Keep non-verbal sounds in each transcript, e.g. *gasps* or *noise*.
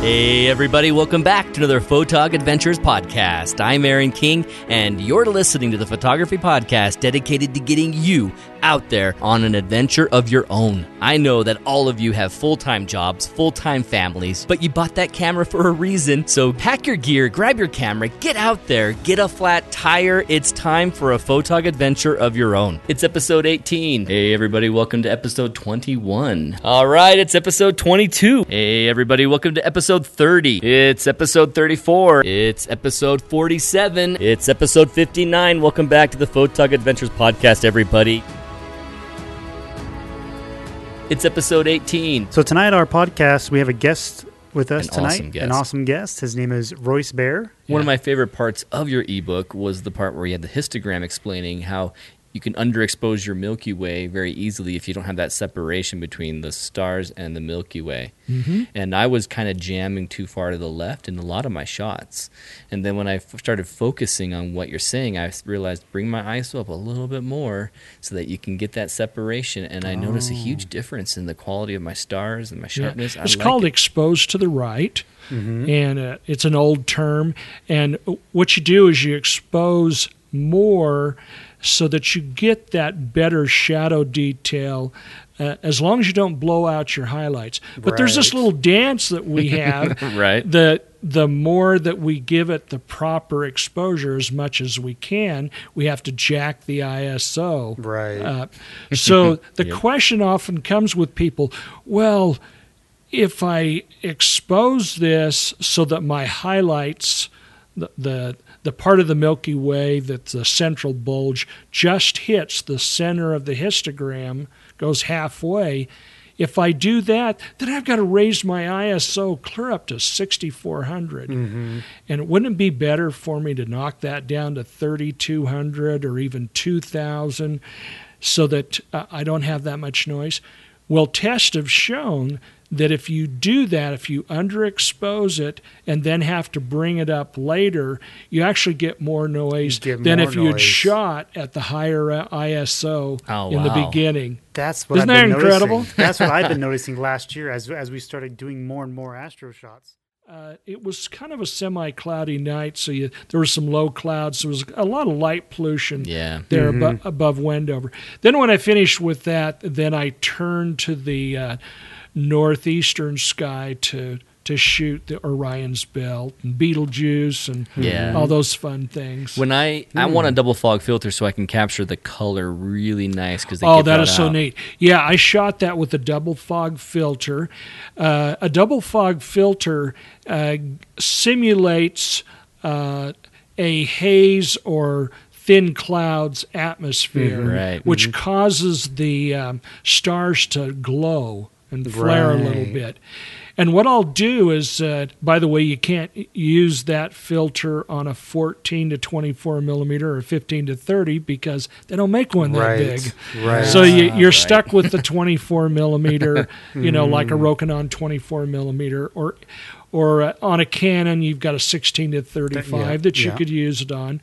Hey, everybody, welcome back to another Photog Adventures podcast. I'm Aaron King, and you're listening to the photography podcast dedicated to getting you out there on an adventure of your own. I know that all of you have full time jobs, full time families, but you bought that camera for a reason. So pack your gear, grab your camera, get out there, get a flat tire. It's time for a Photog adventure of your own. It's episode 18. Hey, everybody, welcome to episode 21. All right, it's episode 22. Hey, everybody, welcome to episode 30. It's episode 34. It's episode 47. It's episode 59. Welcome back to the Photog Adventures podcast, everybody. It's episode 18. So tonight, our podcast, we have a guest with us An tonight. awesome guest. An awesome guest. His name is Royce Bair. One of my favorite parts of your ebook was the part where you had the histogram explaining how you can underexpose your Milky Way very easily if you don't have that separation between the stars and the Milky Way. Mm-hmm. And I was kind of jamming too far to the left in a lot of my shots. And then when I f- started focusing on what you're saying, I realized bring my ISO up a little bit more so that you can get that separation. And I noticed a huge difference in the quality of my stars and my sharpness. I It's like called it. exposed to the right, and uh, it's an old term. And what you do is you expose more so that you get that better shadow detail. Uh, as long as you don't blow out your highlights, but there's this little dance that we have. *laughs* Right. The the more that we give it the proper exposure as much as we can, we have to jack the ISO. Right. Uh, *laughs* so the Yep. question often comes with people, well, if I expose this so that my highlights, the, the the part of the Milky Way that's the central bulge just hits the center of the histogram, goes halfway. If I do that, then I've got to raise my ISO clear up to 6400. And wouldn't it be better for me to knock that down to 3200 or even 2000 so that uh, I don't have that much noise? Well, tests have shown that if you do that, if you underexpose it and then have to bring it up later, you actually get more noise get than more if you had shot at the higher uh, ISO Oh, in the beginning. That's what Isn't I've that incredible? noticing. *laughs* That's what I've been *laughs* noticing last year as as we started doing more and more astro shots. Uh, it was kind of a semi-cloudy night, so you, there were some low clouds. There was a lot of light pollution Yeah. there Mm-hmm. abo- above Wendover. Then when I finished with that, then I turned to the uh, northeastern sky to to shoot the Orion's Belt and Betelgeuse and Yeah. all those fun things. When I I want a double fog filter so I can capture the color really nice because Oh, that is so neat. Yeah, I shot that with a double fog filter. Uh, a double fog filter uh, simulates uh, a haze or thin clouds atmosphere, Right. which causes the um, stars to glow and flare a little bit. And what I'll do is, uh, by the way, you can't use that filter on a 14 to 24 millimeter or 15 to 30 because they don't make one that Right. big. Right. So you, you're right. stuck with the 24 millimeter, *laughs* you know, like a Rokinon 24 millimeter, or or uh, on a Canon you've got a 16 to 35 yeah, that you yeah. could use it on.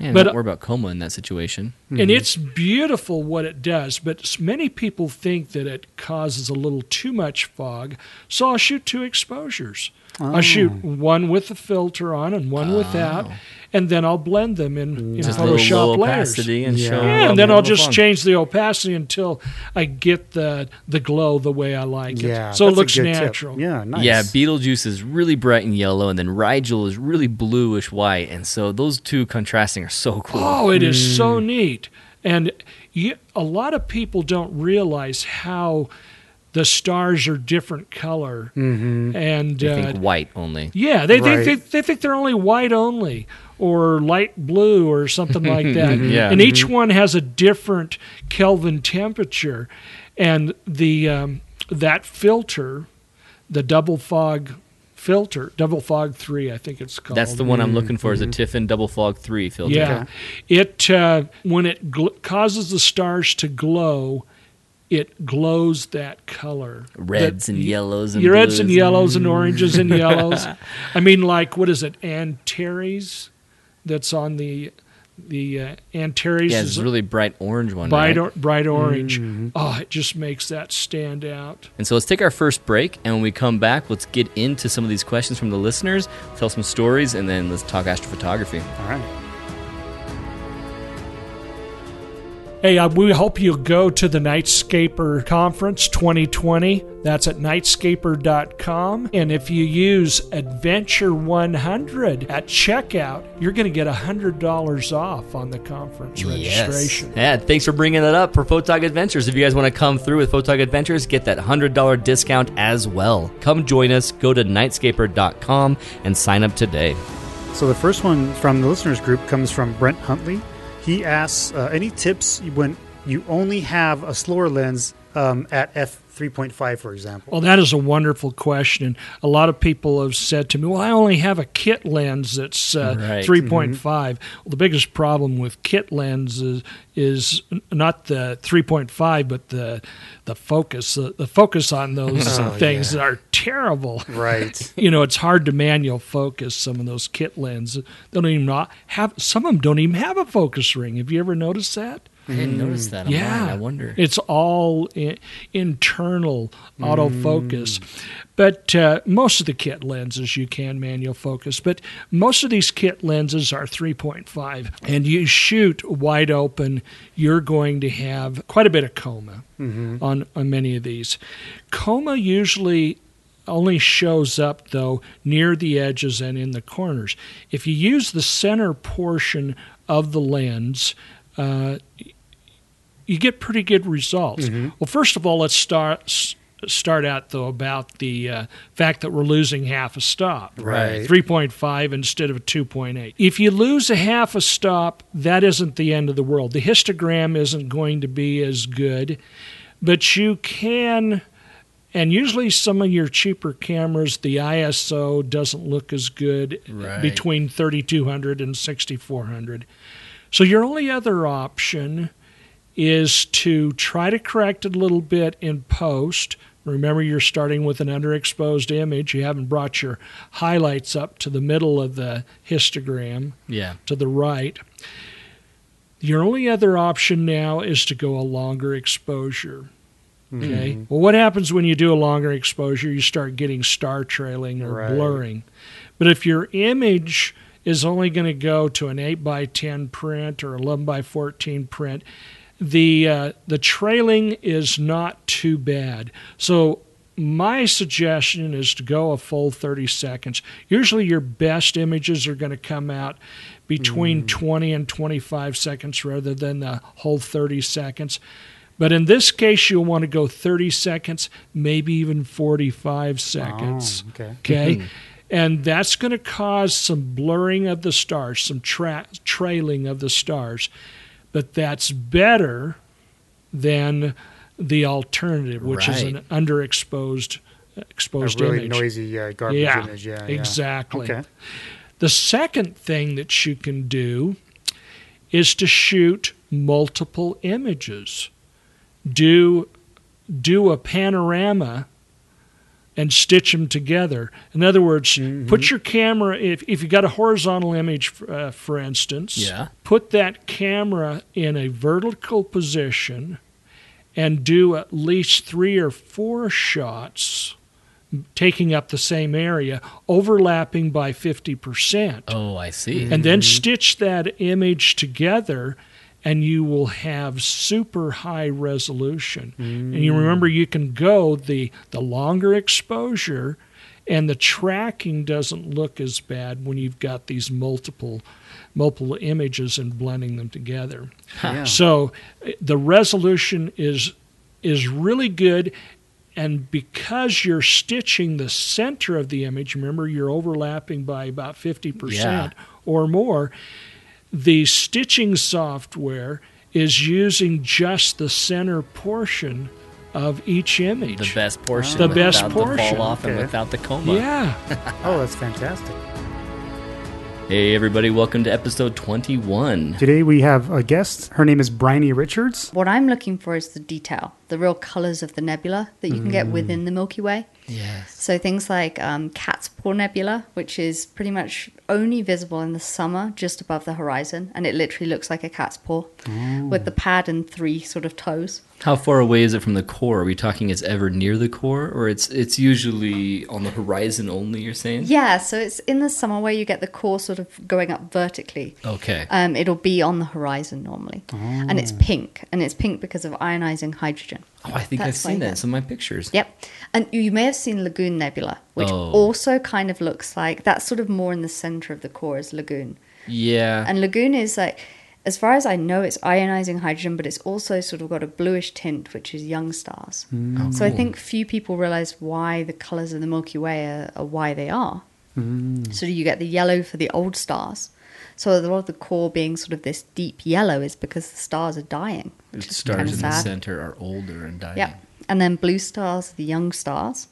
Man, But- don't worry about coma in that situation. And it's beautiful what it does, but many people think that it causes a little too much fog. So I'll shoot two exposures. I'll shoot one with the filter on and one without, and then I'll blend them in, in Just a little Photoshop low layers. and Yeah. show. Yeah, and then little I'll just fun. change the opacity until I get the the glow the way I like it. yeah. so it that's a looks good tip. natural. Yeah. Nice. Yeah, Betelgeuse is really bright and yellow, and then Rigel is really bluish white, and so those two contrasting are so cool. Oh, it is Mm. so neat. And you, a lot of people don't realize how the stars are different color. Mm-hmm. And they uh, think white only. yeah, they, Right. they, they, they think they're only white only or light blue or something like *laughs* that. Yeah. And each one has a different Kelvin temperature. And the um, that filter, the double fog filter, double fog three, I think it's called. That's the one I'm looking for. Is a Tiffen Double Fog Three filter. Yeah, it uh, when it gl- causes the stars to glow, it glows that color. Reds That- and yellows and your reds and blues. yellows and oranges and *laughs* yellows. I mean, like what is it, Antares? That's on the the uh, Antares Yeah, is it's a really bright orange one. bright, right? or, bright orange. Mhm. Oh, it just makes that stand out. And so let's take our first break, and when we come back, let's get into some of these questions from the listeners, tell some stories, and then let's talk astrophotography. All right. Hey, uh, we hope you'll go to the Nightscaper Conference 2020. That's at nightscaper.com. And if you use Adventure 100 at checkout, you're going to get $100 off on the conference registration. Yeah, thanks for bringing that up for Photog Adventures. If you guys want to come through with Photog Adventures, get that $100 discount as well. Come join us. Go to nightscaper.com and sign up today. So the first one from the listeners group comes from Brent Huntley. He asks, uh, any tips when you only have a slower lens um, at f 3.5, for example? Well, that is a wonderful question. A lot of people have said to me, "Well, I only have a kit lens that's uh, Right. 3.5." Well, the biggest problem with kit lenses is not the 3.5, but the the focus. The, the focus on those *laughs* Oh, things yeah. are terrible. Right. *laughs* You know, it's hard to manual focus some of those kit lenses. They don't even not have. Some of them don't even have a focus ring. Have you ever noticed that? I didn't notice that. Yeah, I wonder. It's all I- internal autofocus, but uh, most of the kit lenses you can manual focus. But most of these kit lenses are 3.5, and you shoot wide open, you're going to have quite a bit of coma on on many of these. Coma usually only shows up though near the edges and in the corners. If you use the center portion of the lens, uh, you get pretty good results. Well, first of all, let's start start out though about the uh, fact that we're losing half a stop. Right. 3.5 instead of a 2.8. If you lose a half a stop, that isn't the end of the world. The histogram isn't going to be as good, but you can and usually some of your cheaper cameras the ISO doesn't look as good Right. between 3200 and 6400. So your only other option is to try to correct it a little bit in post. Remember, you're starting with an underexposed image. You haven't brought your highlights up to the middle of the histogram yeah. to the right. Your only other option now is to go a longer exposure. Okay. Mm-hmm. Well, what happens when you do a longer exposure? You start getting star trailing or Right. blurring. But if your image is only going to go to an 8 by 10 print or 11 by 14 print, the uh, the trailing is not too bad. So my suggestion is to go a full 30 seconds. Usually your best images are going to come out between 20 and 25 seconds rather than the whole 30 seconds. But in this case, you'll want to go 30 seconds, maybe even 45 seconds. Oh, okay. Okay. And that's going to cause some blurring of the stars, some tra- trailing of the stars. But that's better than the alternative, which is an underexposed exposed a really image. noisy uh, garbage Yeah, image. Yeah, yeah. exactly. Okay. The second thing that you can do is to shoot multiple images. Do do a panorama and stitch them together. In other words, put your camera if if you got a horizontal image uh, for instance, Yeah. put that camera in a vertical position and do at least 3 or 4 shots taking up the same area, overlapping by 50%. Oh, I see. And then stitch that image together, and you will have super high resolution. And you remember, you can go the, the longer exposure, and the tracking doesn't look as bad when you've got these multiple multiple images and blending them together. Yeah. So uh, the resolution is is really good and because you're stitching the center of the image, remember you're overlapping by about 50% Yeah. or more, the stitching software is using just the center portion of each image. the best portion. The without best the portion. fall off and without the coma. Yeah. *laughs* Oh, that's fantastic. Hey, everybody, welcome to episode 21. Today we have a guest. Her name is Bryony Richards. What I'm looking for is the detail, the real colors of the nebula that you can get within the Milky Way. Yes. So things like um, Cat's Paw Nebula, which is pretty much only visible in the summer, just above the horizon, and it literally looks like a cat's paw with the pad and three sort of toes. How far away is it from the core? Are we talking it's ever near the core, or it's it's usually on the horizon only? You're saying? Yeah, so it's in the summer where you get the core sort of going up vertically. Okay. Um, it'll be on the horizon normally, and it's pink, and it's pink because of ionizing hydrogen. oh, I think I've seen that in some of my pictures. Yep. And you may have seen Lagoon Nebula, which Oh. also kind of looks like that's sort of more in the center of the core as Lagoon. Yeah. And Lagoon is like, as far as I know, it's ionizing hydrogen, but it's also sort of got a bluish tint, which is young stars. Mm. Oh, So I think few people realize why the colors of the Milky Way are, are why they are. Mm. So you get the yellow for the old stars. So a lot of the core being sort of this deep yellow is because the stars are dying, the is stars kind in of the center are older and dying. Yeah. And then blue stars are the young stars,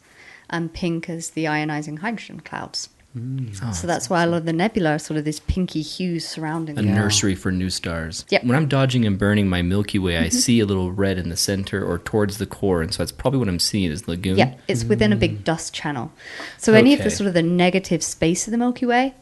and pink is the ionizing hydrogen clouds. Oh, so that's why a lot of the nebula are sort of this pinky hues surrounding a them. nursery for new stars. Yep. When I'm dodging and burning my Milky Way, I mm-hmm. see a little red in the center or towards the core, and so that's probably what I'm seeing is lagoon. Yeah, it's within a big mm. dust channel. So any of the sort of the negative space of the Milky Way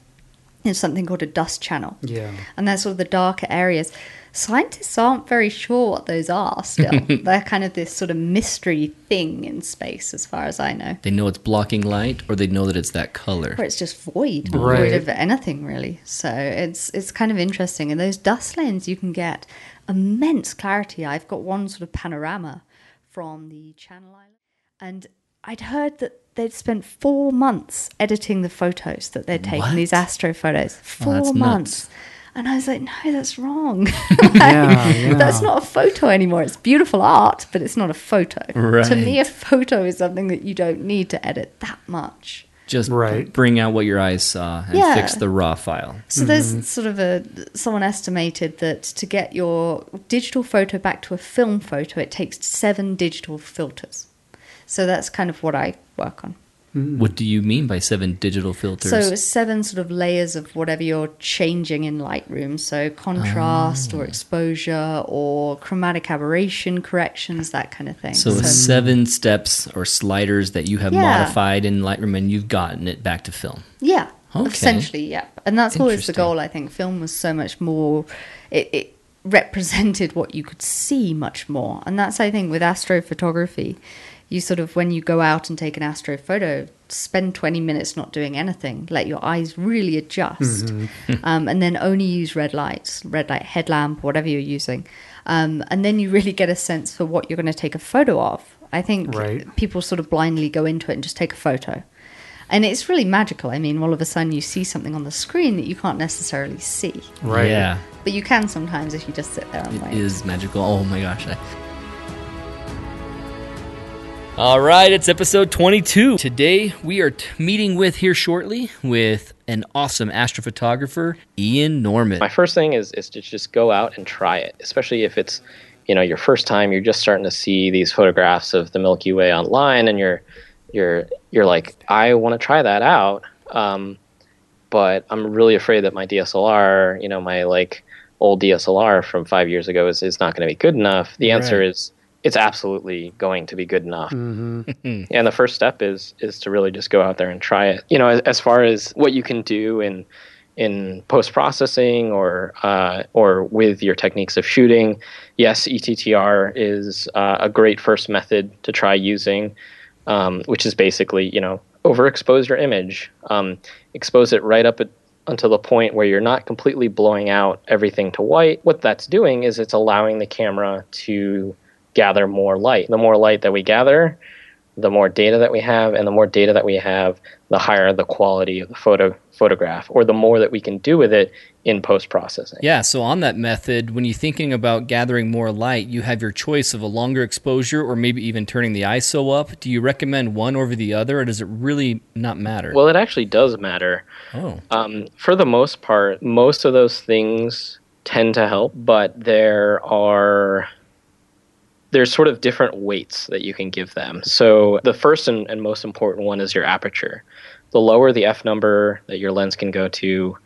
is something called a dust channel. Yeah. And they're sort of the darker areas. Scientists aren't very sure what those are still. *laughs* they're kind of this sort of mystery thing in space, as far as I know. They know it's blocking light, or they know that it's that color. Or it's just void, Right. void of anything really. So it's it's kind of interesting. And those dust lanes, you can get immense clarity. I've got one sort of panorama from the Channel Island, and I'd heard that they'd spent four months editing the photos that they'd taken What? these astro photos. Oh, four that's months. And I was like, no, that's wrong. *laughs* Yeah, yeah. That's not a photo anymore. It's beautiful art, but it's not a photo. To me, a photo is something that you don't need to edit that much. Just Right. bring out what your eyes saw and Yeah. fix the raw file. So there's mm-hmm. sort of a someone estimated that to get your digital photo back to a film photo, it takes seven digital filters. So that's kind of what I work on. What do you mean by seven digital filters? So seven sort of layers of whatever you're changing in Lightroom. So contrast Ah. or exposure or chromatic aberration corrections, that kind of thing. So it's seven steps or sliders that you have Yeah. modified in Lightroom and you've gotten it back to film. Yeah, Okay. essentially, yeah. And that's always the goal. I think film was so much more. It, it represented what you could see much more, and that's I think with astrophotography. You sort of when you go out and take an astro photo, spend twenty minutes not doing anything. Let your eyes really adjust, *laughs* um, and then only use red lights, red light headlamp, whatever you're using, um, and then you really get a sense for what you're going to take a photo of. I think Right. people sort of blindly go into it and just take a photo. And it's really magical. I mean, all of a sudden you see something on the screen that you can't necessarily see. Right. Yeah. But you can sometimes if you just sit there and It wait. is magical. Oh my gosh. I... All right, it's episode 22. Today we are t- meeting with here shortly with an awesome astrophotographer, Ian Norman. My first thing is is to just go out and try it, especially if it's you know your first time. You're just starting to see these photographs of the Milky Way online, and you're you're you're like, I want to try that out, um, but I'm really afraid that my DSLR, you know, my like old DSLR from five years ago is is not going to be good enough. The answer Right. is it's absolutely going to be good enough. Mm-hmm. *laughs* And the first step is is to really just go out there and try it. You know, as, as far as what you can do in in post processing or uh, or with your techniques of shooting, yes, ETTR is uh, a great first method to try using, um, which is basically you know overexpose your image, um, expose it right up at, until the point where you're not completely blowing out everything to white. What that's doing is it's allowing the camera to gather more light. The more light that we gather, the more data that we have, and the more data that we have, the higher the quality of the photo photograph, or the more that we can do with it in post processing. Yeah, so on that method, when you're thinking about gathering more light, you have your choice of a longer exposure or maybe even turning the ISO up. Do you recommend one over the other, or does it really not matter? Well, it actually does matter. oh, Um, for the most part, most of those things tend to help, but there are there's sort of different weights that you can give them. So the first and, and most important one is your aperture. The lower the f number that your lens can go to,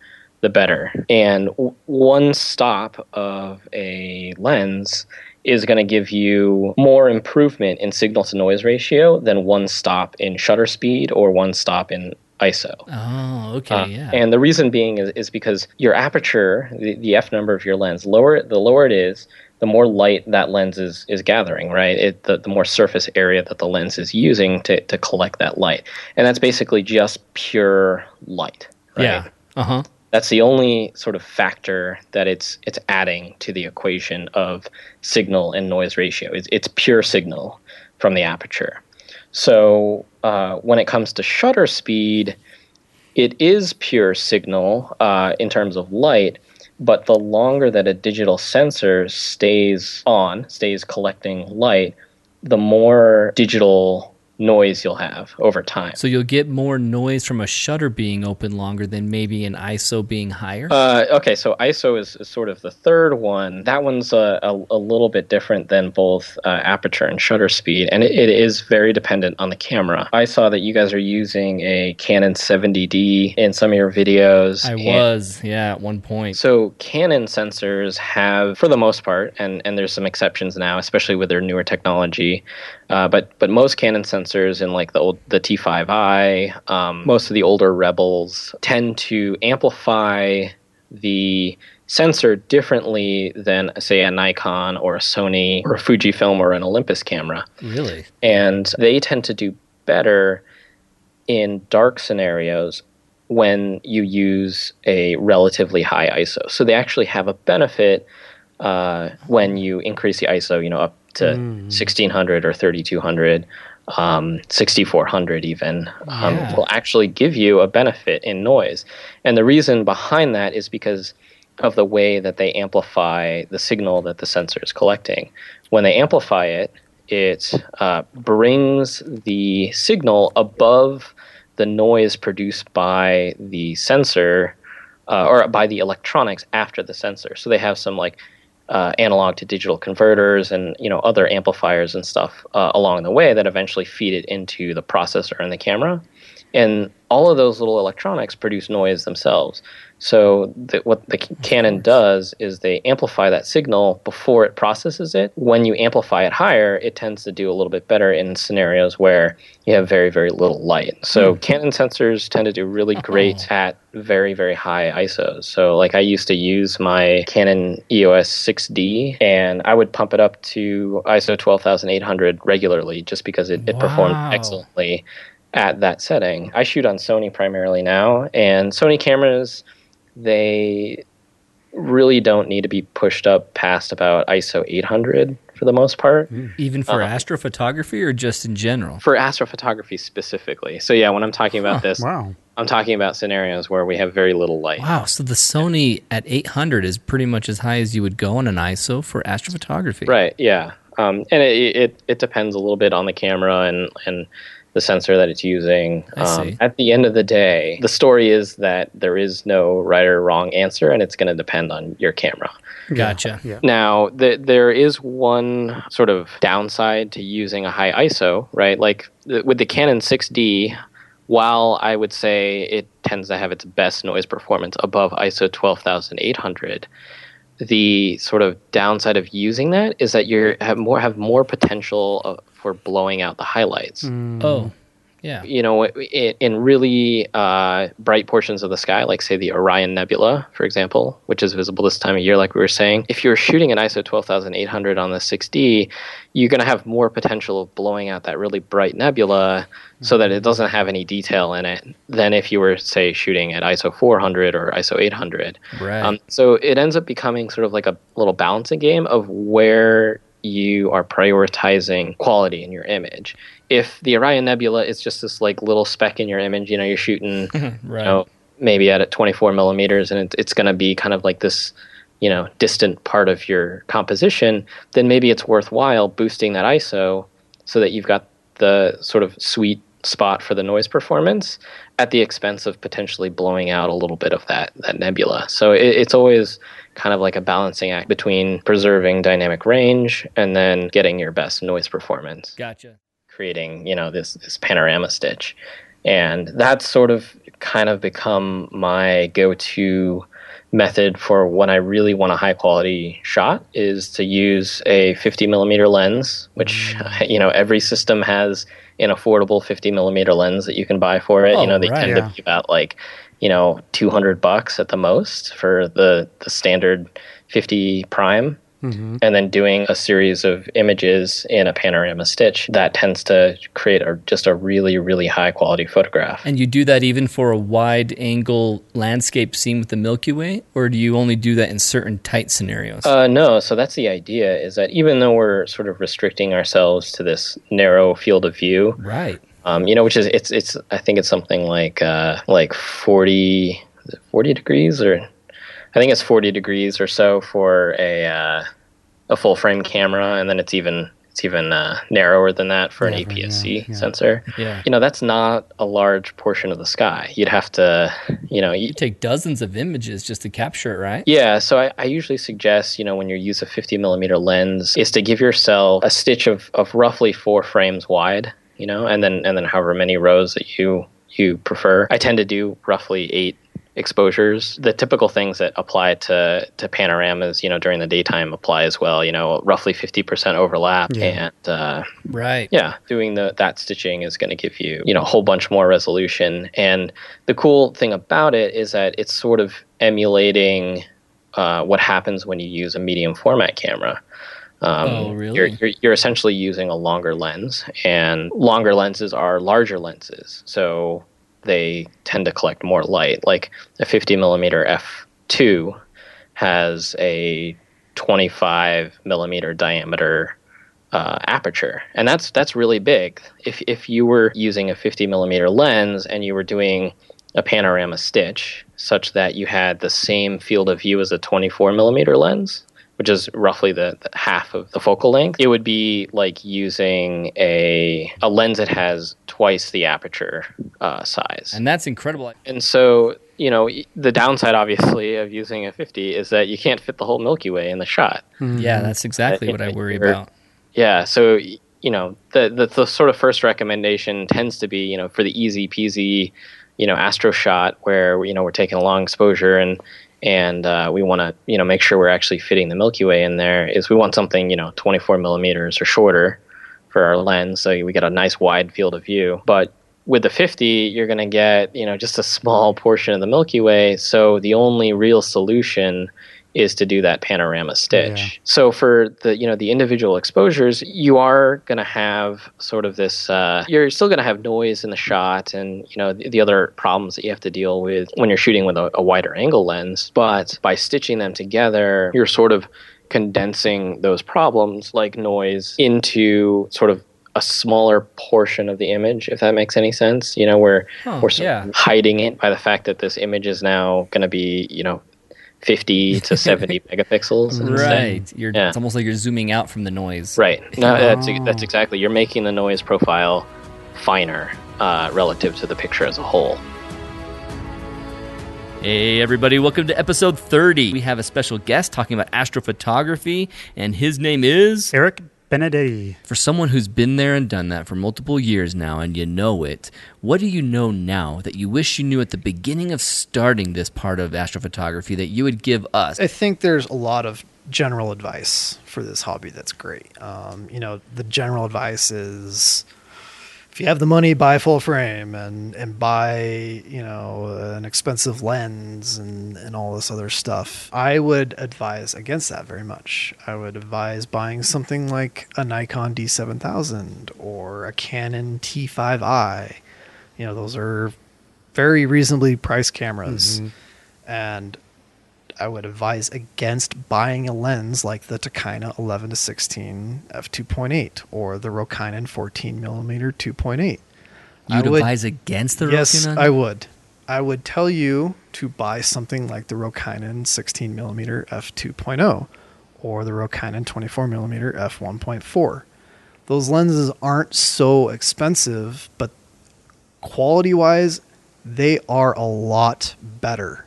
the better. And w- one stop of a lens is going to give you more improvement in signal to noise ratio than one stop in shutter speed or one stop in ISO. Oh, okay, Uh, yeah. And the reason being is, is because your aperture, the, the f number of your lens, lower the lower it is, the more light that lens is, is gathering, right? It, the, the more surface area that the lens is using to, to collect that light. And that's basically just pure light. Right? yeah. Uh huh. That's the only sort of factor that it's it's adding to the equation of signal and noise ratio. It's, it's pure signal from the aperture. So uh, when it comes to shutter speed, it is pure signal uh, in terms of light, but the longer that a digital sensor stays on, stays collecting light, the more digital noise you'll have over time. So you'll get more noise from a shutter being open longer than maybe an ISO being higher. Uh, okay, so ISO is, is sort of the third one. That one's a, a, a little bit different than both uh, aperture and shutter speed, and it, it is very dependent on the camera. I saw that you guys are using a Canon 70D in some of your videos. I was, yeah, at one point. So Canon sensors have, for the most part, and, and there's some exceptions now, especially with their newer technology. Uh, but but most Canon sensors in like the old the T5i, um, most of the older Rebels tend to amplify the sensor differently than say a Nikon or a Sony or a Fujifilm or an Olympus camera Really? and they tend to do better in dark scenarios when you use a relatively high ISO. So they actually have a benefit uh, when you increase the ISO, you know, up to 1600 or 3200, um, 6400 even, um, Yeah. will actually give you a benefit in noise. And the reason behind that is because of the way that they amplify the signal that the sensor is collecting. When they amplify it, it uh, brings the signal above the noise produced by the sensor uh, or by the electronics after the sensor. So they have some like uh, analog to digital converters and you know other amplifiers and stuff uh, along the way that eventually feed it into the processor and the camera. And all of those little electronics produce noise themselves. So the, what the Canon does is they amplify that signal before it processes it. When you amplify it higher, it tends to do a little bit better in scenarios where you have very very little light. So Canon sensors tend to do really great at very very high ISOs. So like I used to use my Canon EOS 6D and I would pump it up to ISO 12800 regularly just because it, it performed excellently at that setting. I shoot on Sony primarily now, and Sony cameras, they really don't need to be pushed up past about ISO 800 for the most part Even for Uh-huh. astrophotography or just in general? for astrophotography specifically. So yeah, when I'm talking about this, Wow. I'm talking about scenarios where we have very little light. Wow, so the Sony at 800 is pretty much as high as you would go on an ISO for astrophotography. Right. Yeah. Um, and it, it it depends a little bit on the camera and and the sensor that it's using. Um, at the end of the day, the story is that there is no right or wrong answer, and it's going to depend on your camera. Gotcha. Yeah. Now, th- there is one sort of downside to using a high ISO, right? Like the, with the Canon 6D, while I would say it tends to have its best noise performance above ISO 12800, the sort of downside of using that is that you have more have more potential uh, for blowing out the highlights. Oh, yeah. you know, in, in really uh, bright portions of the sky, like say the Orion Nebula, for example, which is visible this time of year, like we were saying, if you're shooting an ISO 12800 on the 6D, you're going to have more potential of blowing out that really bright nebula so that it doesn't have any detail in it than if you were, say, shooting at ISO 400 or ISO 800. Right. Um, so it ends up becoming sort of like a little balancing game of where you are prioritizing quality in your image. If the Orion Nebula is just this like little speck in your image, you know, you're shooting, *laughs* right. you know, maybe at 24 millimeters, and it, it's going to be kind of like this, you know, distant part of your composition. Then maybe it's worthwhile boosting that ISO so that you've got the sort of sweet spot for the noise performance at the expense of potentially blowing out a little bit of that that nebula. So it, it's always kind of like a balancing act between preserving dynamic range and then getting your best noise performance, Gotcha. creating you know this this panorama stitch, and that's sort of kind of become my go-to method for when I really want a high quality shot is to use a 50 millimeter lens, which *laughs* you know every system has an affordable 50 millimeter lens that you can buy for it. Oh, you know they right. tend Yeah. to be about like you know 200 bucks at the most for the the standard 50 prime. Mm-hmm. And then doing a series of images in a panorama stitch that tends to create a, just a really, really high quality photograph. And you do that even for a wide angle landscape scene with the Milky Way, or do you only do that in certain tight scenarios? Uh, no, so that's the idea is that even though we're sort of restricting ourselves to this narrow field of view, right. um, you know, which is it's it's I think it's something like uh, like 40, 40 degrees or I think it's 40 degrees or so for a uh, a full frame camera, and then it's even it's even uh, narrower than that for an APS-C yeah, yeah. sensor. Yeah. You know, that's not a large portion of the sky. You'd have to, you know, you, You take dozens of images just to capture it, right? yeah, so I, I usually suggest, you know, when you use a 50 millimeter lens, is to give yourself a stitch of, of roughly four frames wide, you know, and then and then however many rows that you you prefer. I tend to do roughly eight exposures. The typical things that apply to to panoramas, you know, during the daytime apply as well. You know, roughly 50% overlap, Yeah. and uh, Right. yeah, doing the that stitching is going to give you you know a whole bunch more resolution. And the cool thing about it is that it's sort of emulating uh, what happens when you use a medium format camera. Um, Oh, really? You're, you're, you're essentially using a longer lens, and longer lenses are larger lenses, so they tend to collect more light. Like a 50 millimeter f2 has a 25 millimeter diameter uh, aperture, and that's that's really big. If if you were using a 50 millimeter lens and you were doing a panorama stitch, such that you had the same field of view as a 24 millimeter lens, which is roughly the, the half of the focal length, it would be like using a a lens that has twice the aperture uh, size. And that's incredible. And so, you know, the downside, obviously, of using a 50 is that you can't fit the whole Milky Way in the shot. Yeah, that's exactly what I worry about. Yeah, so you know, the, the the sort of first recommendation tends to be, you know, for the easy peasy, you know, astro shot where you know we're taking a long exposure and and uh, we want to you know make sure we're actually fitting the Milky Way in there. Is we want something you know 24 millimeters or shorter for our lens, so we get a nice wide field of view. But with the 50, you're going to get you know just a small *laughs* portion of the Milky Way. So the only real solution is to do that panorama stitch. Yeah. So for the you know the individual exposures, you are going to have sort of this. Uh, you're still going to have noise in the shot, and you know the, the other problems that you have to deal with when you're shooting with a, a wider angle lens. But by stitching them together, you're sort of condensing those problems like noise into sort of a smaller portion of the image, if that makes any sense. You know, where Huh, we're sort yeah. of hiding it by the fact that this image is now going to be, you know, 50 to *laughs* 70 megapixels. Right. You're, Yeah. It's almost like you're zooming out from the noise. Right. No, that's Oh. that's exactly. You're making the noise profile finer uh, relative to the picture as a whole. Hey, everybody, welcome to episode 30. We have a special guest talking about astrophotography, and his name is. Eric Benedetti. For someone who's been there and done that for multiple years now, and you know it, what do you know now that you wish you knew at the beginning of starting this part of astrophotography that you would give us? I think there's a lot of general advice for this hobby that's great. Um, you know, the general advice is if you have the money, buy full frame and, and buy, you know, an expensive lens and, and all this other stuff. I would advise against that very much. I would advise buying something like a Nikon D7000 or a Canon T5i. You know, those are very reasonably priced cameras. Mm-hmm. And I would advise against buying a lens like the Tokina 11 to 16 f2.8 or the Rokinon 14 millimeter 2.8. I You'd would- advise against the yes, Rokinon? I would. I would tell you to buy something like the Rokinon 16 millimeter f2.0 or the Rokinon 24 millimeter f1.4. Those lenses aren't so expensive, but quality wise, they are a lot better.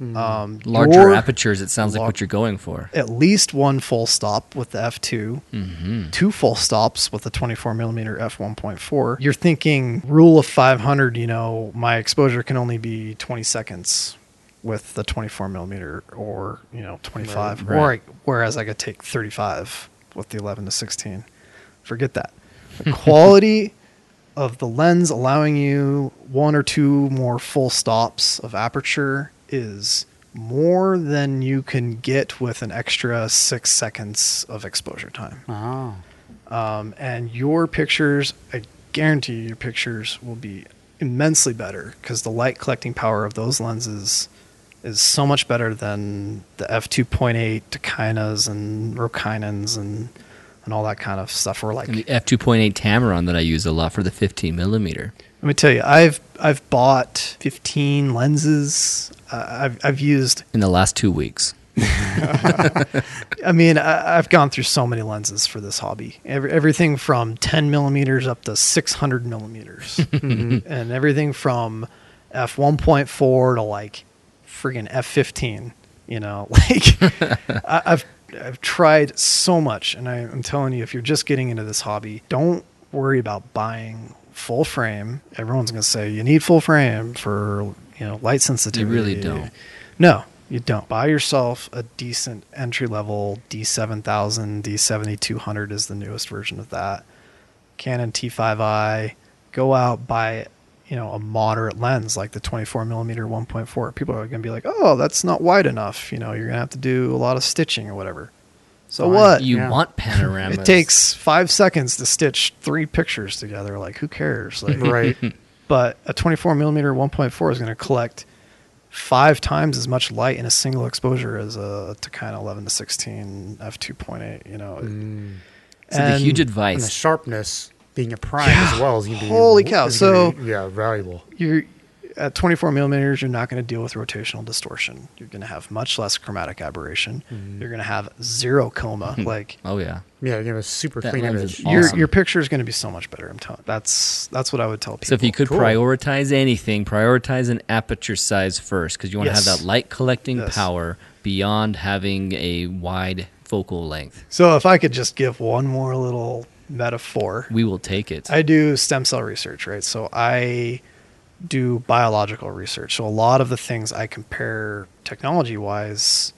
Um, Larger your- apertures, it sounds like Lar- what you're going for. at least one full stop with the f2, Mm-hmm. two full stops with the 24 millimeter f1.4. You're thinking rule of 500. You know, my exposure can only be 20 seconds. with the 24 millimeter or you know 25 Right. or I, whereas i could take 35 with the 11 to 16 forget that the *laughs* quality of the lens allowing you one or two more full stops of aperture is more than you can get with an extra six seconds of exposure time Oh. um, and your pictures i guarantee you your pictures will be immensely better because the light collecting power of those lenses is so much better than the f2.8 Tokinas and Rokinons and and all that kind of stuff or like And the f2.8 Tamron that I use a lot for the 15 millimeter. Let me tell you i've i've bought 15 lenses uh, I've, I've used In the last two weeks. *laughs* *laughs* I mean, I, I've gone through so many lenses for this hobby. Every, everything from 10 millimeters up to 600 millimeters, *laughs* and everything from f 1.4 to like friggin' f 15. You know, like I, I've I've tried so much, and I, I'm telling you, if you're just getting into this hobby, don't worry about buying full frame. Everyone's gonna say you need full frame for you know light sensitivity. You really don't. No, you don't. Buy yourself a decent entry level D7000, D7200 is the newest version of that. Canon T5i. Go out buy you know a moderate lens like the 24 millimeter 1.4. People are going to be like, oh, that's not wide enough. You know, you're going to have to do a lot of stitching or whatever. So Fine. what? You Yeah. want *laughs* panoramas. It takes five seconds to stitch three pictures together. Like, who cares? Like, *laughs* Right. but a 24 millimeter 1.4 is going to collect five times as much light in a single exposure as a Tokina 11 to 16 f2.8 you know Mm. So the And- huge And the sharpness being a prime Yeah. as well is going to be Holy cow, so- be, yeah, valuable. you're at 24 millimeters you're not going to deal with rotational distortion you're going to have much less chromatic aberration Mm-hmm. you're going to have zero coma like Oh yeah. Yeah, you have a super That clean image. is your your picture is going to be so much better i'm telling that's that's what i would tell people So if you could Cool. prioritize anything, prioritize an aperture size first because you want to Yes. have that light collecting Yes. power beyond having a wide focal length. so if i could just give one more little metaphor We will take it. I do stem cell research, right? So I do biological research. So a lot of the things I compare technology wise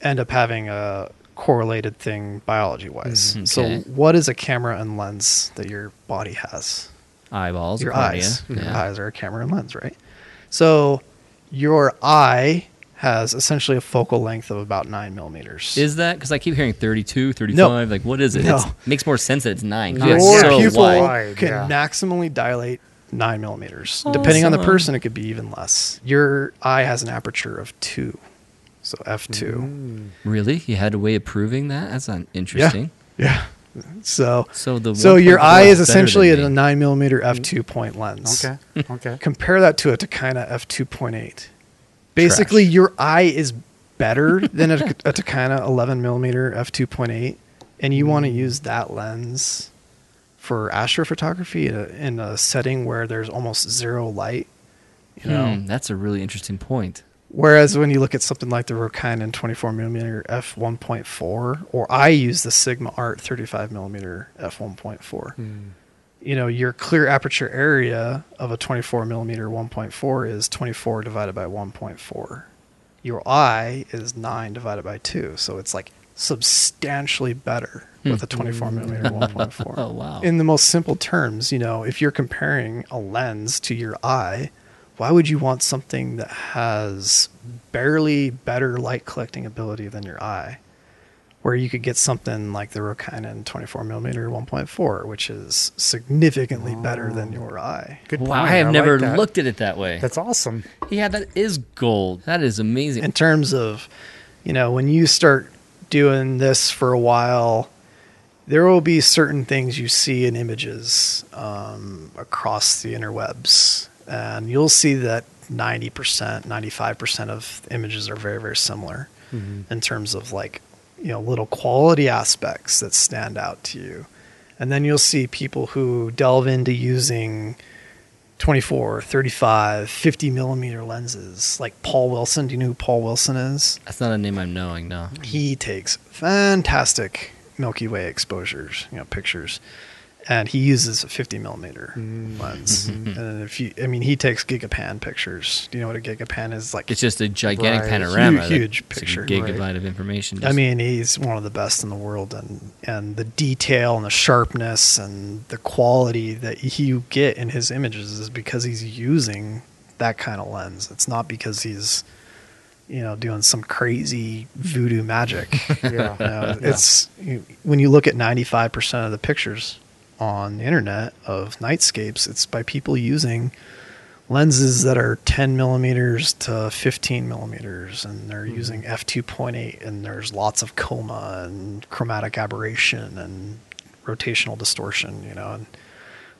end up having a correlated thing biology wise. Mhm. So what is a camera and lens that your body has? Eyeballs, your cornea. eyes. Your eyes are a camera and lens, right? So your eye has essentially a focal length of about nine millimeters. Is that because I keep hearing 32, 35? Like, what is it? No. It makes more sense that it's Nine, it's your yeah. so pupil wide. wide, can yeah. maximally dilate nine millimeters. Depending on the person, it could be even less. Your eye has an aperture of two, so f two. Mm. Really? You had a way of proving that? That's not interesting. Yeah. So So the so your eye is essentially than a nine millimeter f two point lens. Okay. Okay. *laughs* Compare that to a Tokina f two point eight. Basically, Trash. your eye is better than a, *laughs* a Tokina eleven millimeter f two point eight, and you want to use that lens for astrophotography in a, in a setting where there's almost zero light. You know, Hmm, that's a really interesting point. Whereas when you look at something like the Rokinon 24 millimeter f 1.4, or I use the Sigma Art 35 millimeter f 1.4, you know, your clear aperture area of a 24 millimeter 1.4 is 24 divided by 1.4. Your eye is 9 divided by 2, so it's like substantially better with a hmm. 24 millimeter *laughs* 1.4. Oh, wow. In the most simple terms, you know, if you're comparing a lens to your eye, why would you want something that has barely better light collecting ability than your eye? Where you could get something like the Rokinon 24 millimeter 1.4, which is significantly better than oh. your eye. Good Wow, point. I have like never that. looked at it that way. That's awesome. yeah, that is gold. That is amazing. in terms of you know when you start doing this for a while there will be certain things you see in images um, across the interwebs. And you'll see that 90% 95% of images are very very similar in terms of like you know little quality aspects that stand out to you. And then you'll see people who delve into using 24 35 50 millimeter lenses. Like paul wilson. Do you know who paul wilson is? That's not a name I'm knowing, no. he takes fantastic milky way exposures you know pictures and he uses a 50 millimeter mm-hmm. lens. Mm-hmm. And if you, I mean, he takes gigapan pictures. Do you know what a gigapan is? Like, It's just a gigantic Right. panorama. Huge- that- huge it's a picture. gigabyte Right. of information. I mean, he's one of the best in the world, and and the detail and the sharpness and the quality that you get in his images is because he's using that kind of lens. It's not because he's, you know, doing some crazy voodoo magic. *laughs* Yeah. You know, It's you, when you look at ninety five percent of the pictures on the internet of nightscapes, it's by people using lenses that are 10 millimeters to 15 millimeters and they're mm-hmm. using f2.8 and there's lots of coma and chromatic aberration and rotational distortion you know and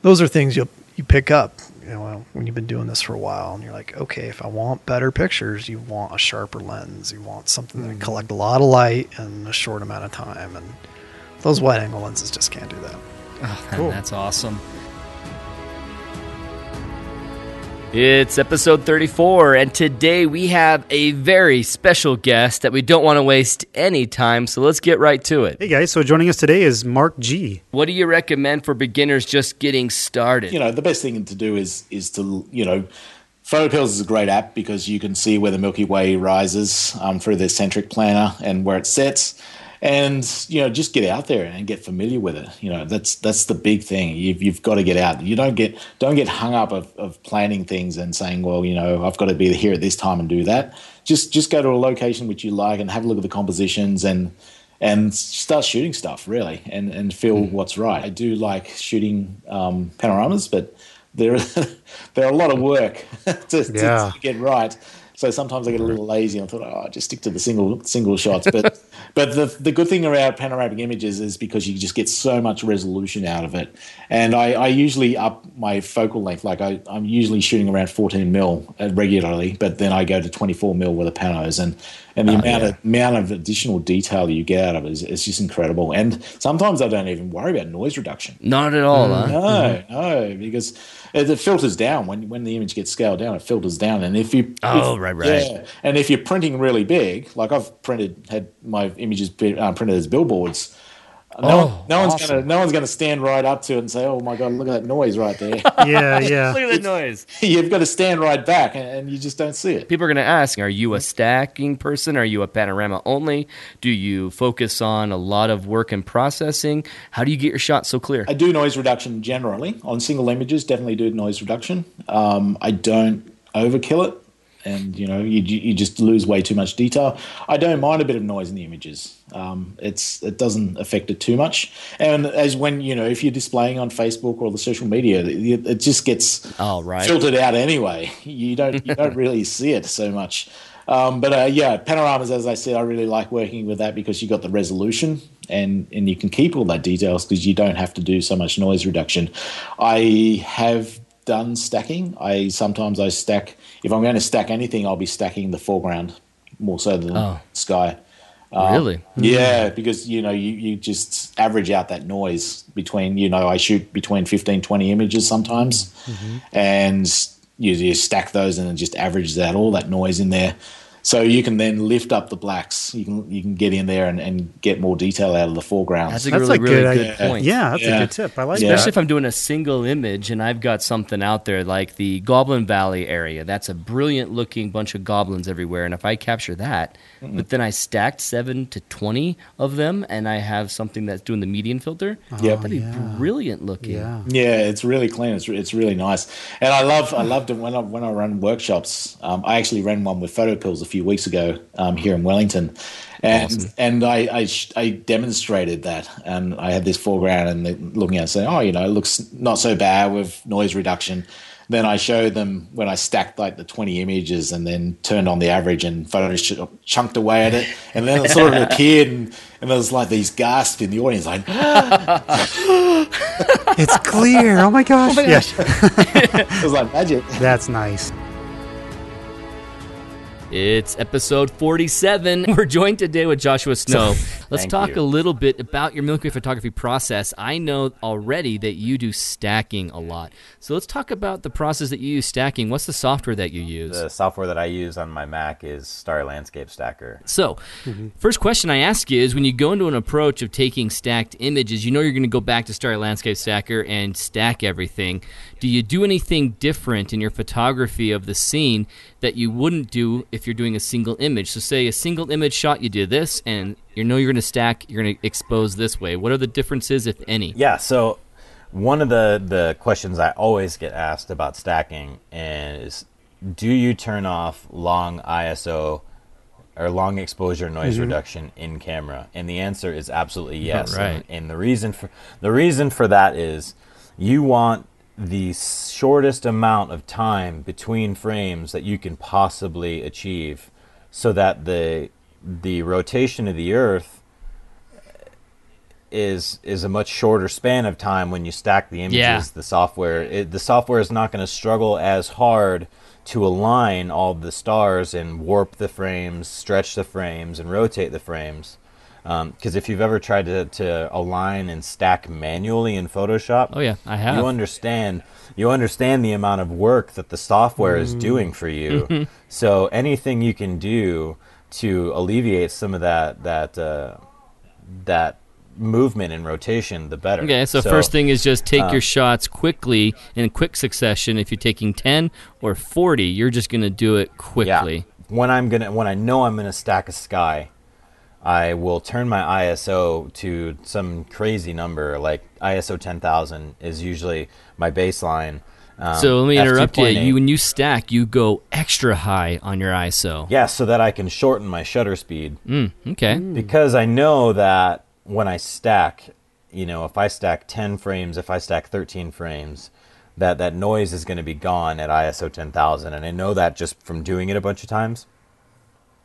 those are things you you pick up you know when you've been doing this for a while and you're like okay if i want better pictures you want a sharper lens you want something that mm-hmm. collect a lot of light in a short amount of time and those wide angle lenses just can't do that Oh, man, Cool. That's awesome. It's episode 34, and today we have a very special guest that we don't want to waste any time, so let's get right to it. Hey guys, so joining us today is Mark Gee. What do you recommend for beginners just getting started? you know, the best thing to do is is to you know, PhotoPills is a great app because you can see where the Milky Way rises um, through the centric planner and where it sets, and you know, just get out there and get familiar with it. You know, that's that's the big thing. You've you've got to get out. You don't get don't get hung up of, of planning things and saying, well, you know, I've got to be here at this time and do that. Just just go to a location which you like and have a look at the compositions and and start shooting stuff really and and feel what's right. I do like shooting um, panoramas, but there *laughs* are they're a lot of work *laughs* to, to- Yeah. to get right. So sometimes I get a little lazy and I thought, oh, I'll just stick to the single single shots. But *laughs* but the the good thing about panoramic images is because you just get so much resolution out of it. And I, I usually up my focal length. Like I, I'm usually shooting around 14 mil regularly, but then I go to 24 mil with the panos and and the amount of amount of additional detail you get out of it is, is just incredible. And sometimes I don't even worry about noise reduction. Not at all, huh? No, no, because it, it filters down when when the image gets scaled down. It filters down, and if you Oh, if- right, right. yeah, and if you're printing really big, like I've printed had my images uh, printed as billboards. No, Oh, no one's awesome. gonna no one's gonna stand right up to it and say, "Oh my god, look at that noise right there." *laughs* Yeah, yeah. *laughs* Look at the noise. *laughs* You've got to stand right back, and, and you just don't see it. People are going to ask, are you a stacking person? Are you a panorama only? Do you focus on a lot of work and processing? How do you get your shot so clear? I do noise reduction generally on single images. Definitely do noise reduction. Um, I don't overkill it, and you know you you just lose way too much detail. I don't mind a bit of noise in the images. Um, it's it doesn't affect it too much. And as when you know if you're displaying on Facebook or the social media, it, it just gets All right. filtered out anyway. You don't you don't *laughs* really see it so much. Um, but uh, yeah, panoramas, as I said, I really like working with that because you got the resolution and and you can keep all that details because you don't have to do so much noise reduction. I have done stacking. I sometimes I stack if I'm going to stack anything, I'll be stacking the foreground more so than Oh. sky. Um, really? Hmm. Yeah, because you know you, you just average out that noise between you know I shoot between 15 20 images sometimes mm-hmm. and you, you stack those and it just averages out all that noise in there so you can then lift up the blacks you can you can get in there and, and get more detail out of the foreground That's a That's really, a really good good point. Yeah, that's Yeah. a good tip. I like Yeah. Especially that. if I'm doing a single image and I've got something out there like the Goblin Valley area. That's a brilliant looking bunch of goblins everywhere. And if I capture that, but then I stacked seven to 20 of them and I have something that's doing the median filter, Yep. that'd be yeah. brilliant looking. Yeah. Yeah, it's really clean. It's, it's really nice, and I love I loved it when I when I run workshops. Um, I actually ran one with PhotoPills a few weeks ago um, here in Wellington, and and I I, I demonstrated that, and I had this foreground and looking at it saying, oh, you know, it looks not so bad with noise reduction. Then I showed them when I stacked like the 20 images and then turned on the average and Photoshop chunked away at it. And then it sort of appeared and, and there was like these gasps in the audience like, *gasps* ah! It's clear. Oh my gosh. Oh yes. *laughs* it was like magic. That's nice. It's episode 47. *laughs* We're joined today with Joshua Snow. *laughs* Let's talk you. a little bit about your Milky Way photography process. I know already that you do stacking a lot. So let's talk about the process that you use stacking. What's the software that you use? The software that I use on my Mac is Starry Landscape Stacker. So, mm-hmm. first question I ask you is when you go into an approach of taking stacked images, you know you're going to go back to Starry Landscape Stacker and stack everything. Do you do anything different in your photography of the scene that you wouldn't do if you're doing a single image? So, say a single image shot, you do this, and you know you're going to stack, you're going to expose this way. What are the differences, if any? Yeah, so one of the, the questions I always get asked about stacking is do you turn off long ISO or long exposure noise mm-hmm. reduction in camera? And the answer is absolutely *laughs* yes. Right. And, and the reason for the reason for that is you want the shortest amount of time between frames that you can possibly achieve so that the the rotation of the earth is is a much shorter span of time when you stack the images. Yeah. The software it, the software is not going to struggle as hard to align all the stars and warp the frames, stretch the frames, and rotate the frames. Um, because if you've ever tried to, to align and stack manually in Photoshop, Oh, yeah, I have. you understand you understand the amount of work that the software is mm. doing for you. Mm-hmm. so anything you can do to alleviate some of that that uh, that movement and rotation, the better. Okay, so, first thing is just take uh, your shots quickly in quick succession. If you're taking 10 or 40, you're just going to do it quickly. Yeah. When I'm gonna when I know I'm gonna stack a sky, I will turn my ISO to some crazy number like ISO 10,000 is usually my baseline. Um, So let me interrupt you. f2.8. You when you stack, you go extra high on your ISO. yeah, so that I can shorten my shutter speed Mm, okay. because I know that when I stack, you know, if I stack 10 frames, if I stack 13 frames, that that noise is going to be gone at ISO 10,000 and I know that just from doing it a bunch of times.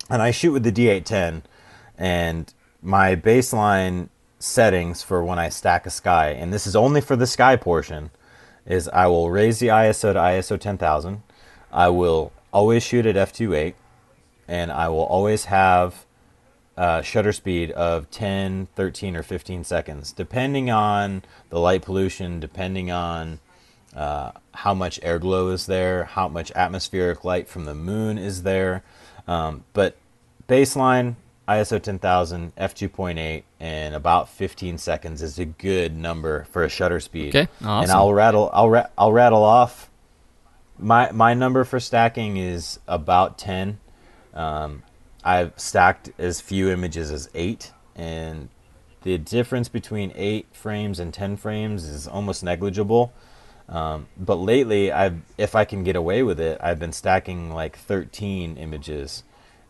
And I shoot with the D810 and my baseline settings for when I stack a sky and this is only for the sky portion is I will raise the ISO to ISO 10,000. I will always shoot at f2.8 and I will always have uh, shutter speed of 10, 13, or 15 seconds, depending on the light pollution, depending on uh, how much air glow is there, how much atmospheric light from the moon is there. Um, but baseline ISO 10000, f2.8, and about 15 seconds is a good number for a shutter speed. Okay, awesome. And. I'll rattle, I'll, ra- I'll rattle off. My my number for stacking is about 10. Um, I've stacked as few images as eight, and the difference between eight frames and ten frames is almost negligible. Um, but lately, I've if I can get away with it, I've been stacking like 13 images.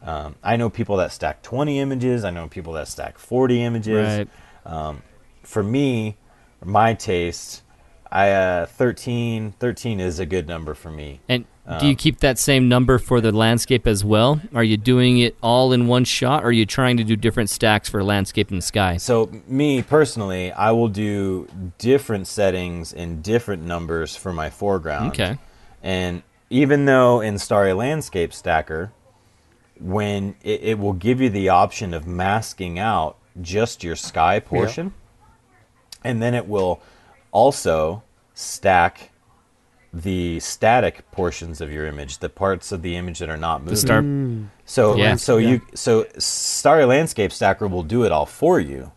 Um, I know people that stack 20 images. I know people that stack 40 images. Right. For me, my taste, I uh, 13 13 is a good number for me. And do you keep that same number for the landscape as well? Are you doing it all in one shot, or are you trying to do different stacks for landscape and sky? So me personally, I will do different settings and different numbers for my foreground. Okay. And even though in Starry Landscape Stacker, when it, it will give you the option of masking out just your sky portion, and then it will also stack the static portions of your image, the parts of the image that are not moving. The star. Mm. So Yeah. so you so Starry Landscape Stacker will do it all for you.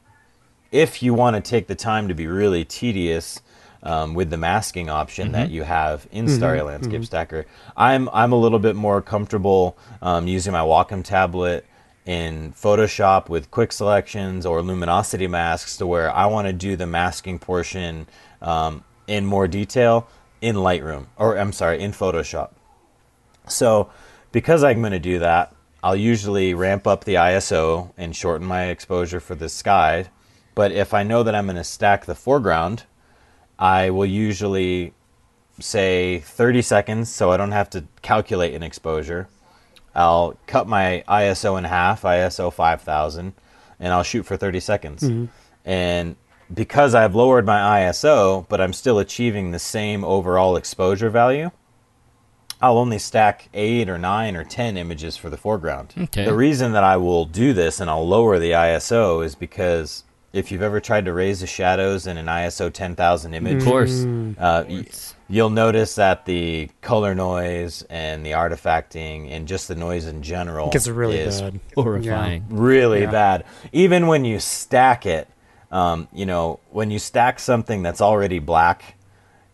If you want to take the time to be really tedious um, with the masking option that you have in Starry Landscape Stacker, I'm I'm a little bit more comfortable um, using my Wacom tablet in Photoshop with quick selections or luminosity masks to where I want to do the masking portion um, in more detail in Lightroom or I'm sorry in Photoshop. So, because I'm going to do that, I'll usually ramp up the ISO and shorten my exposure for the sky. But if I know that I'm going to stack the foreground, I will usually say 30 seconds so I don't have to calculate an exposure. I'll cut my ISO in half, ISO 5000, and I'll shoot for 30 seconds. Mm-hmm. And because I've lowered my ISO, but I'm still achieving the same overall exposure value, I'll only stack eight or nine or ten images for the foreground. Okay. The reason that I will do this and I'll lower the ISO is because if you've ever tried to raise the shadows in an ISO 10,000 image, Of course. uh, y- you'll notice that the color noise and the artifacting and just the noise in general It gets really is bad. Horrifying. really Yeah. bad. Even when you stack it, um, you know, when you stack something that's already black,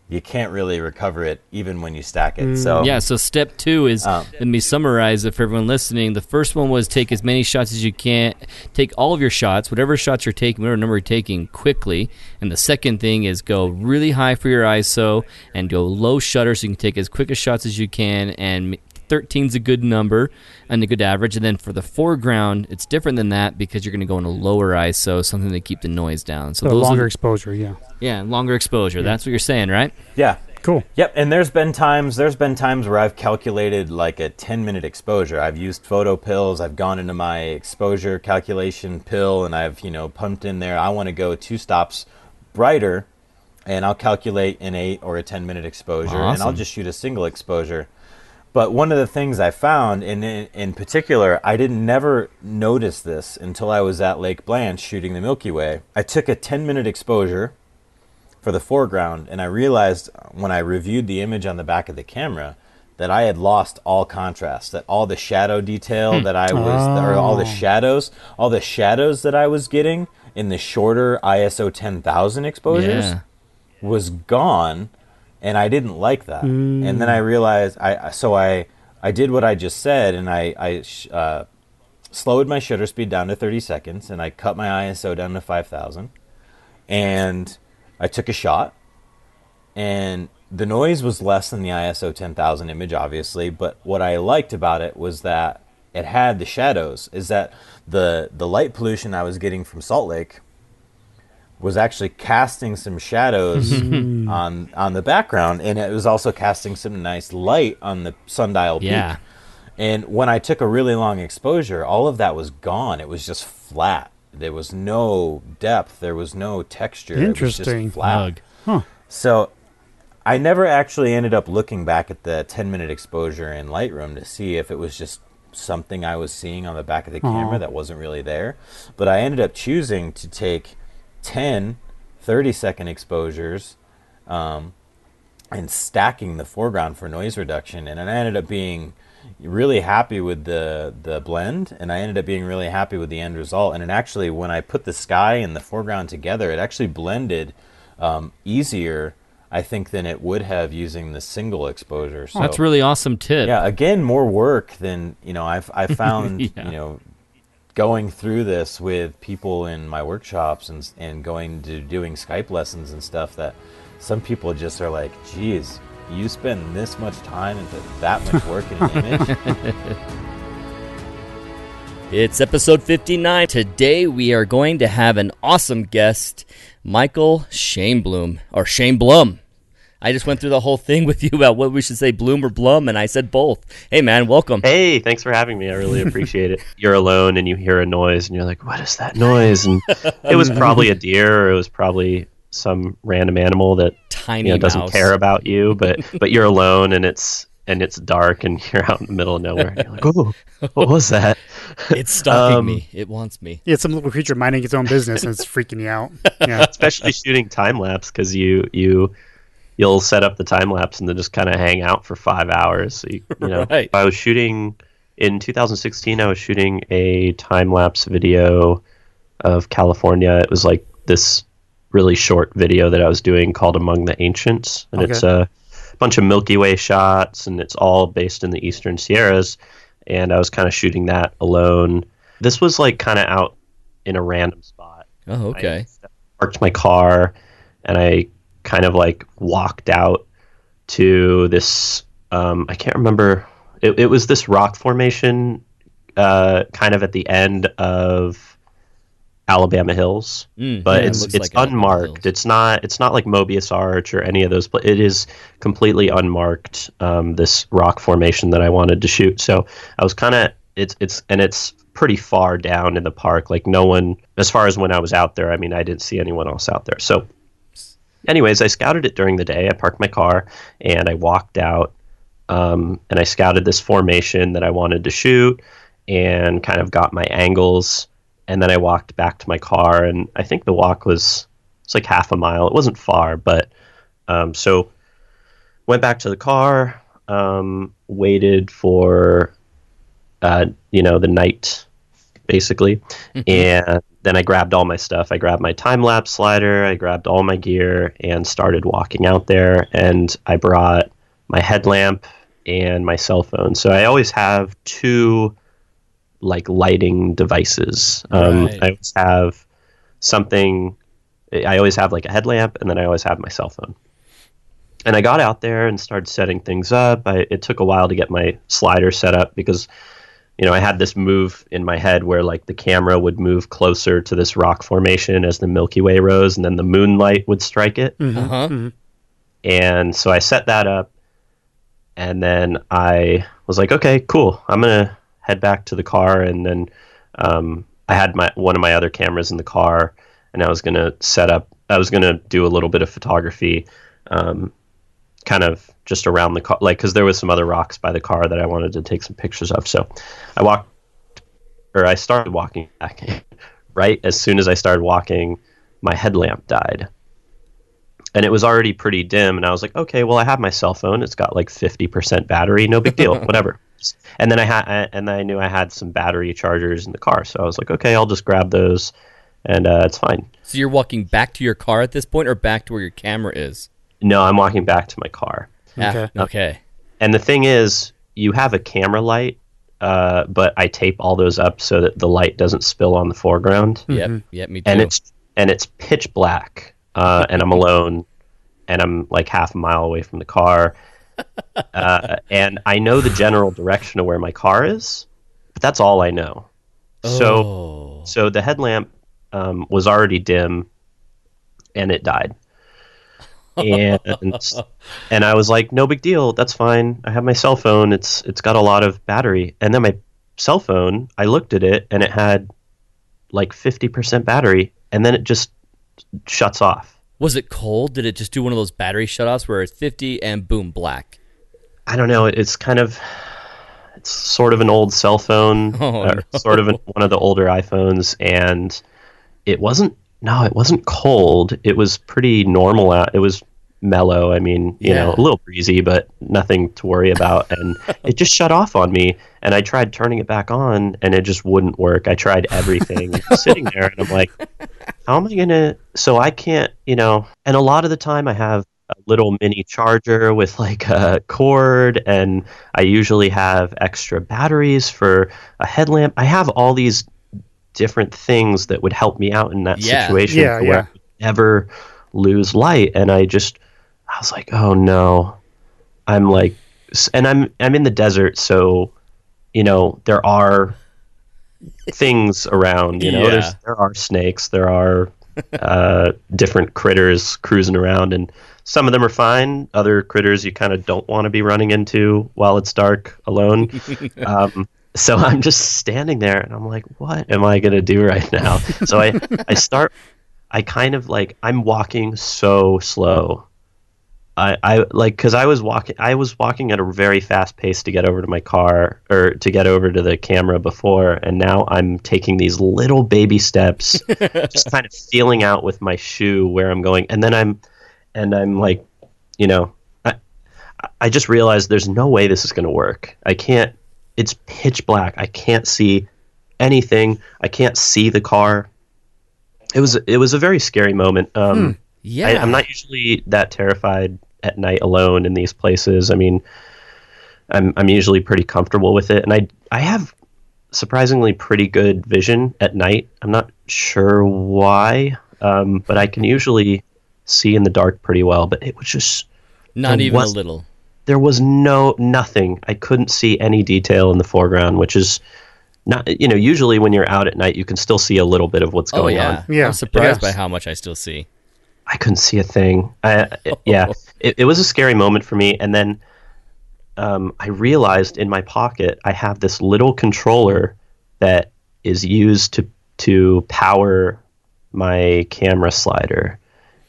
you can't really recover it even when you stack it. So Yeah, so step two is Um, let me summarize it for everyone listening. The first one was take as many shots as you can, take all of your shots, whatever shots you're taking, whatever number you're taking, quickly. And the second thing is go really high for your ISO and go low shutter so you can take as quick as shots as you can. And 13 is a good number and a good average. And then for the foreground, it's different than that because you're going to go in a lower ISO, something to keep the noise down. So So those longer are, exposure, yeah. yeah, longer exposure. That's what you're saying, right? yeah. Cool. Yep, and there's been times there's been times where I've calculated like a 10 minute exposure. I've used PhotoPills. I've gone into my exposure calculation pill and I've, you know, pumped in there I want to go two stops brighter and I'll calculate an 8 or a 10 minute exposure and I'll just shoot a single exposure. But one of the things I found, and in, in particular, I didn't never notice this until I was at Lake Blanche shooting the Milky Way. I took a 10 minute exposure for the foreground, and I realized uh, when I reviewed the image on the back of the camera that I had lost all contrast, that all the shadow detail hmm. that I was, or all the oh. shadows, all the shadows that I was getting in the shorter ISO 10,000 exposures Yeah. was gone and I didn't like that. And then I realized I I- so I I did what I just said and I I sh- uh, slowed my shutter speed down to 30 seconds and I cut my ISO down to 5000 and I took a shot. And the noise was less than the ISO 10000 image obviously, but what I liked about it was that it had the shadows is that the the light pollution I was getting from Salt Lake was actually casting some shadows *laughs* on on the background, and it was also casting some nice light on the sundial peak. Yeah. And when I took a really long exposure, all of that was gone. It was just flat. There was no depth. There was no texture. It was Interesting. just flat. Huh. So I never actually ended up looking back at the 10 minute exposure in Lightroom to see if it was just something I was seeing on the back of the camera that wasn't really there. But I ended up choosing to take 10 30 second exposures um, and stacking the foreground for noise reduction. And I ended up being really happy with the the blend and I ended up being really happy with the end result and it actually when I put the sky and the foreground together it actually blended um, easier I think than it would have using the single exposure so That's really awesome tip. yeah again more work than you know I've I *laughs* found Yeah. you know going through this with people in my workshops and and going to doing Skype lessons and stuff that some people just are like geez you spend this much time and put that much *laughs* work in an image *laughs* It's episode 59. Today we are going to have an awesome guest, Michael Shane Bloom, or Shane Blum. I just went through the whole thing *laughs* with you about what we should say, Bloom or Blum, and I said both. Hey, man, welcome. Hey, thanks for having me. I really *laughs* appreciate it. You're alone and you hear a noise and you're like, "What is that noise?" And *laughs* it was probably a deer or it was probably some random animal that Tiny you know doesn't mouse. care about you, but but you're alone and it's and it's dark and you're out in the middle of nowhere. And you're like, "Oh, what was that?" It's stalking Um, me. It wants me. Yeah, it's some little creature minding its own business and it's freaking you out. Yeah. Especially shooting time lapse because you you you'll set up the time lapse and then just kind of hang out for five hours. So you, you know, Right. I was shooting in 2016. I was shooting a time lapse video of California. It was like this really short video that I was doing called Among the Ancients, and it's a bunch of Milky Way shots, and it's all based in the Eastern Sierras. And I was kind of shooting that alone. This was like kind of out in a random spot. Oh, okay. I parked my car and I kind of like walked out to this. Um, I can't remember. It, it was this rock formation, uh, kind of at the end of Alabama Hills, Mm, but yeah, it's looks it's like unmarked. It's not it's not like Mobius Arch or any of those. But it is completely unmarked. Um, this rock formation that I wanted to shoot. So I was kind of it's it's and it's pretty far down in the park. Like no one, as far as when I was out there. I mean, I didn't see anyone else out there. So, anyways, I scouted it during the day. I parked my car and I walked out um, and I scouted this formation that I wanted to shoot, and kind of got my angles, and then I walked back to my car, and I think the walk was it's like half a mile. It wasn't far, but um, so went back to the car, um, waited for uh, you know the night basically, and then I grabbed all my stuff. I grabbed my time lapse slider, I grabbed all my gear, and started walking out there. And I brought my headlamp and my cell phone. So I always have two like lighting devices. Um, Right. I always have something. I always have like a headlamp, and then I always have my cell phone. And I got out there and started setting things up. I, it took a while to get my slider set up because, you know, I had this move in my head where like the camera would move closer to this rock formation as the Milky Way rose, and then the moonlight would strike it. Uh-huh. And so I set that up, and then I was like, okay, cool. I'm gonna head back to the car, and then um, I had my one of my other cameras in the car, and I was gonna set up. I was gonna do a little bit of photography, um, kind of just around the car, like because there was some other rocks by the car that I wanted to take some pictures of. So I walked, or I started walking back. *laughs* right? As soon as I started walking, my headlamp died. And it was already pretty dim and i was like okay well i have my cell phone. It's got like 50% battery. No big deal. *laughs* Whatever. And then i had and then i knew i had some battery chargers in the car. So i was like okay i'll just grab those and uh, it's fine. So you're walking back to your car at this point, or back to where your camera is? No i'm walking back to my car Ah, Okay. okay. and the thing is you have a camera light uh, but i tape all those up so that the light doesn't spill on the foreground Yep. Yep. Me too. and it's and it's pitch black uh, and i'm alone and i'm like half a mile away from the car *laughs* uh, and i know the general direction of where my car is but that's all i know so Oh. so the headlamp um, was already dim and it died and and i was like no big deal. That's fine. I have my cell phone. It's it's got a lot of battery. And then my cell phone i looked at it and it had like 50% battery. And then it just shuts off. Was it cold? Did it just do one of those battery shutoffs where it's 50 and boom, black? i don't know. It's kind of it's sort of an old cell phone Oh, or no. sort of an, one of the older iphones. And it wasn't no it wasn't cold. It was pretty normal out it was mellow i mean you know a little breezy but nothing to worry about. And *laughs* it just shut off on me and i tried turning it back on and it just wouldn't work. I tried everything *laughs* *laughs* sitting there and i'm like how am i gonna so i can't you know and a lot of the time i have a little mini charger with like a cord and i usually have extra batteries for a headlamp. I have all these different things that would help me out in that Yeah. situation Yeah, where yeah. I would never lose light and i just i was like oh no i'm like and i'm i'm in the desert so you know there are things around you know Yeah. there's there are snakes there are uh, different critters cruising around and some of them are fine other critters you kind of don't want to be running into while it's dark alone *laughs* um, so *laughs* i'm just standing there and i'm like what am i going to do right now? So i i *laughs* start i kind of like i'm walking so slow. I, I like because I was walking I was walking at a very fast pace to get over to my car or to get over to the camera before and now I'm taking these little baby steps just kind of *laughs* feeling out with my shoe where I'm going. And then I'm and I'm like you know I I just realized there's no way this is going to work. I can't it's pitch black I can't see anything I can't see the car it was it was a very scary moment um Yeah. I, I'm not usually that terrified at night alone in these places. I mean, I'm I'm usually pretty comfortable with it, and I I have surprisingly pretty good vision at night. I'm not sure why, um, but I can usually see in the dark pretty well. But it was just Not even was- a little. There was no nothing. I couldn't see any detail in the foreground, which is not you know usually when you're out at night you can still see a little bit of what's Oh, going yeah. on. Yeah. I'm surprised Yes. by how much I still see. I couldn't see a thing. I, it- *laughs* yeah, it, it was a scary moment for me. And then um, I realized in my pocket I have this little controller that is used to to power my camera slider,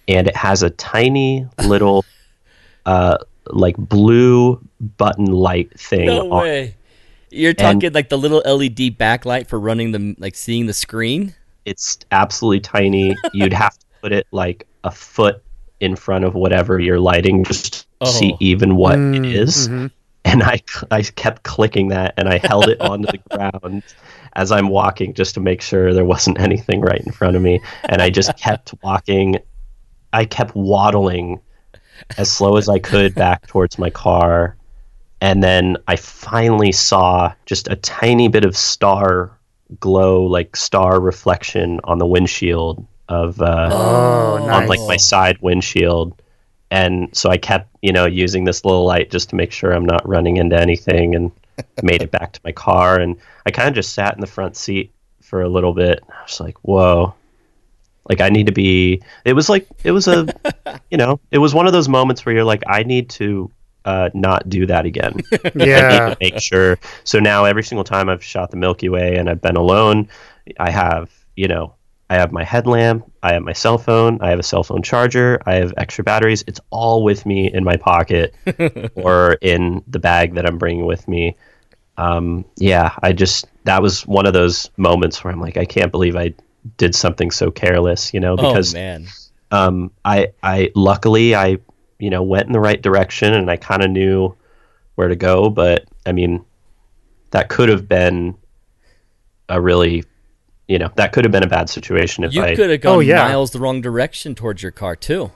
and it has a tiny little *laughs* uh, like blue button light thing. No on- way. You're And- talking like the little LED backlight for running the like seeing the screen. It's absolutely tiny. *laughs* You'd have to put it like a foot in front of whatever you're lighting just to see Oh. even what Mm, it is. mhm. And I, I kept clicking that and I held it onto the *laughs* ground as I'm walking just to make sure there wasn't anything right in front of me. And I just *laughs* kept walking. I kept waddling as slow as I could back towards my car. And then I finally saw just a tiny bit of star glow, like star reflection on the windshield of uh, Oh, on like my side windshield. And so I kept, you know, using this little light just to make sure I'm not running into anything and made it back to my car. And I kind of just sat in the front seat for a little bit. I was like, whoa. Like I need to be it was like it was a *laughs* you know, it was one of those moments where you're like, I need to uh, not do that again. *laughs* *laughs* Yeah. make sure. So now every single time I've shot the Milky Way and I've been alone, I have, you know, I have my headlamp, I have my cell phone, I have a cell phone charger, I have extra batteries. It's all with me in my pocket or in the bag that I'm bringing with me. Um, yeah, I just that was one of those moments where I'm like, I can't believe I did something so careless, you know, because oh man. um, I I luckily I you know went in the right direction and I kind of knew where to go, but I mean that could have been a really you know that could have been a bad situation if You I could have gone Oh, yeah. miles the wrong direction towards your car too.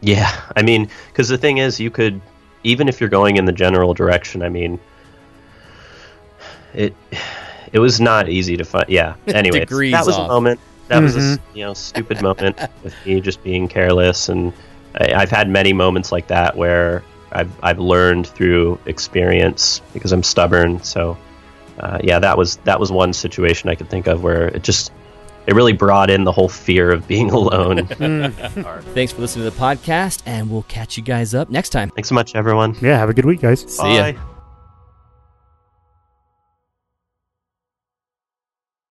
yeah I mean because the thing is you could even if you're going in the general direction I mean it it was not easy to find yeah *laughs* anyway that was off. a moment that was a you know stupid moment with me just being careless and I, I've had many moments like that where I've I've learned through experience because I'm stubborn so uh, yeah that was that was one situation I could think of where it just it really brought in the whole fear of being *laughs* alone *laughs* Thanks for listening to the podcast, and we'll catch you guys up next time. thanks so much everyone Yeah, have a good week, guys. See ya. Bye.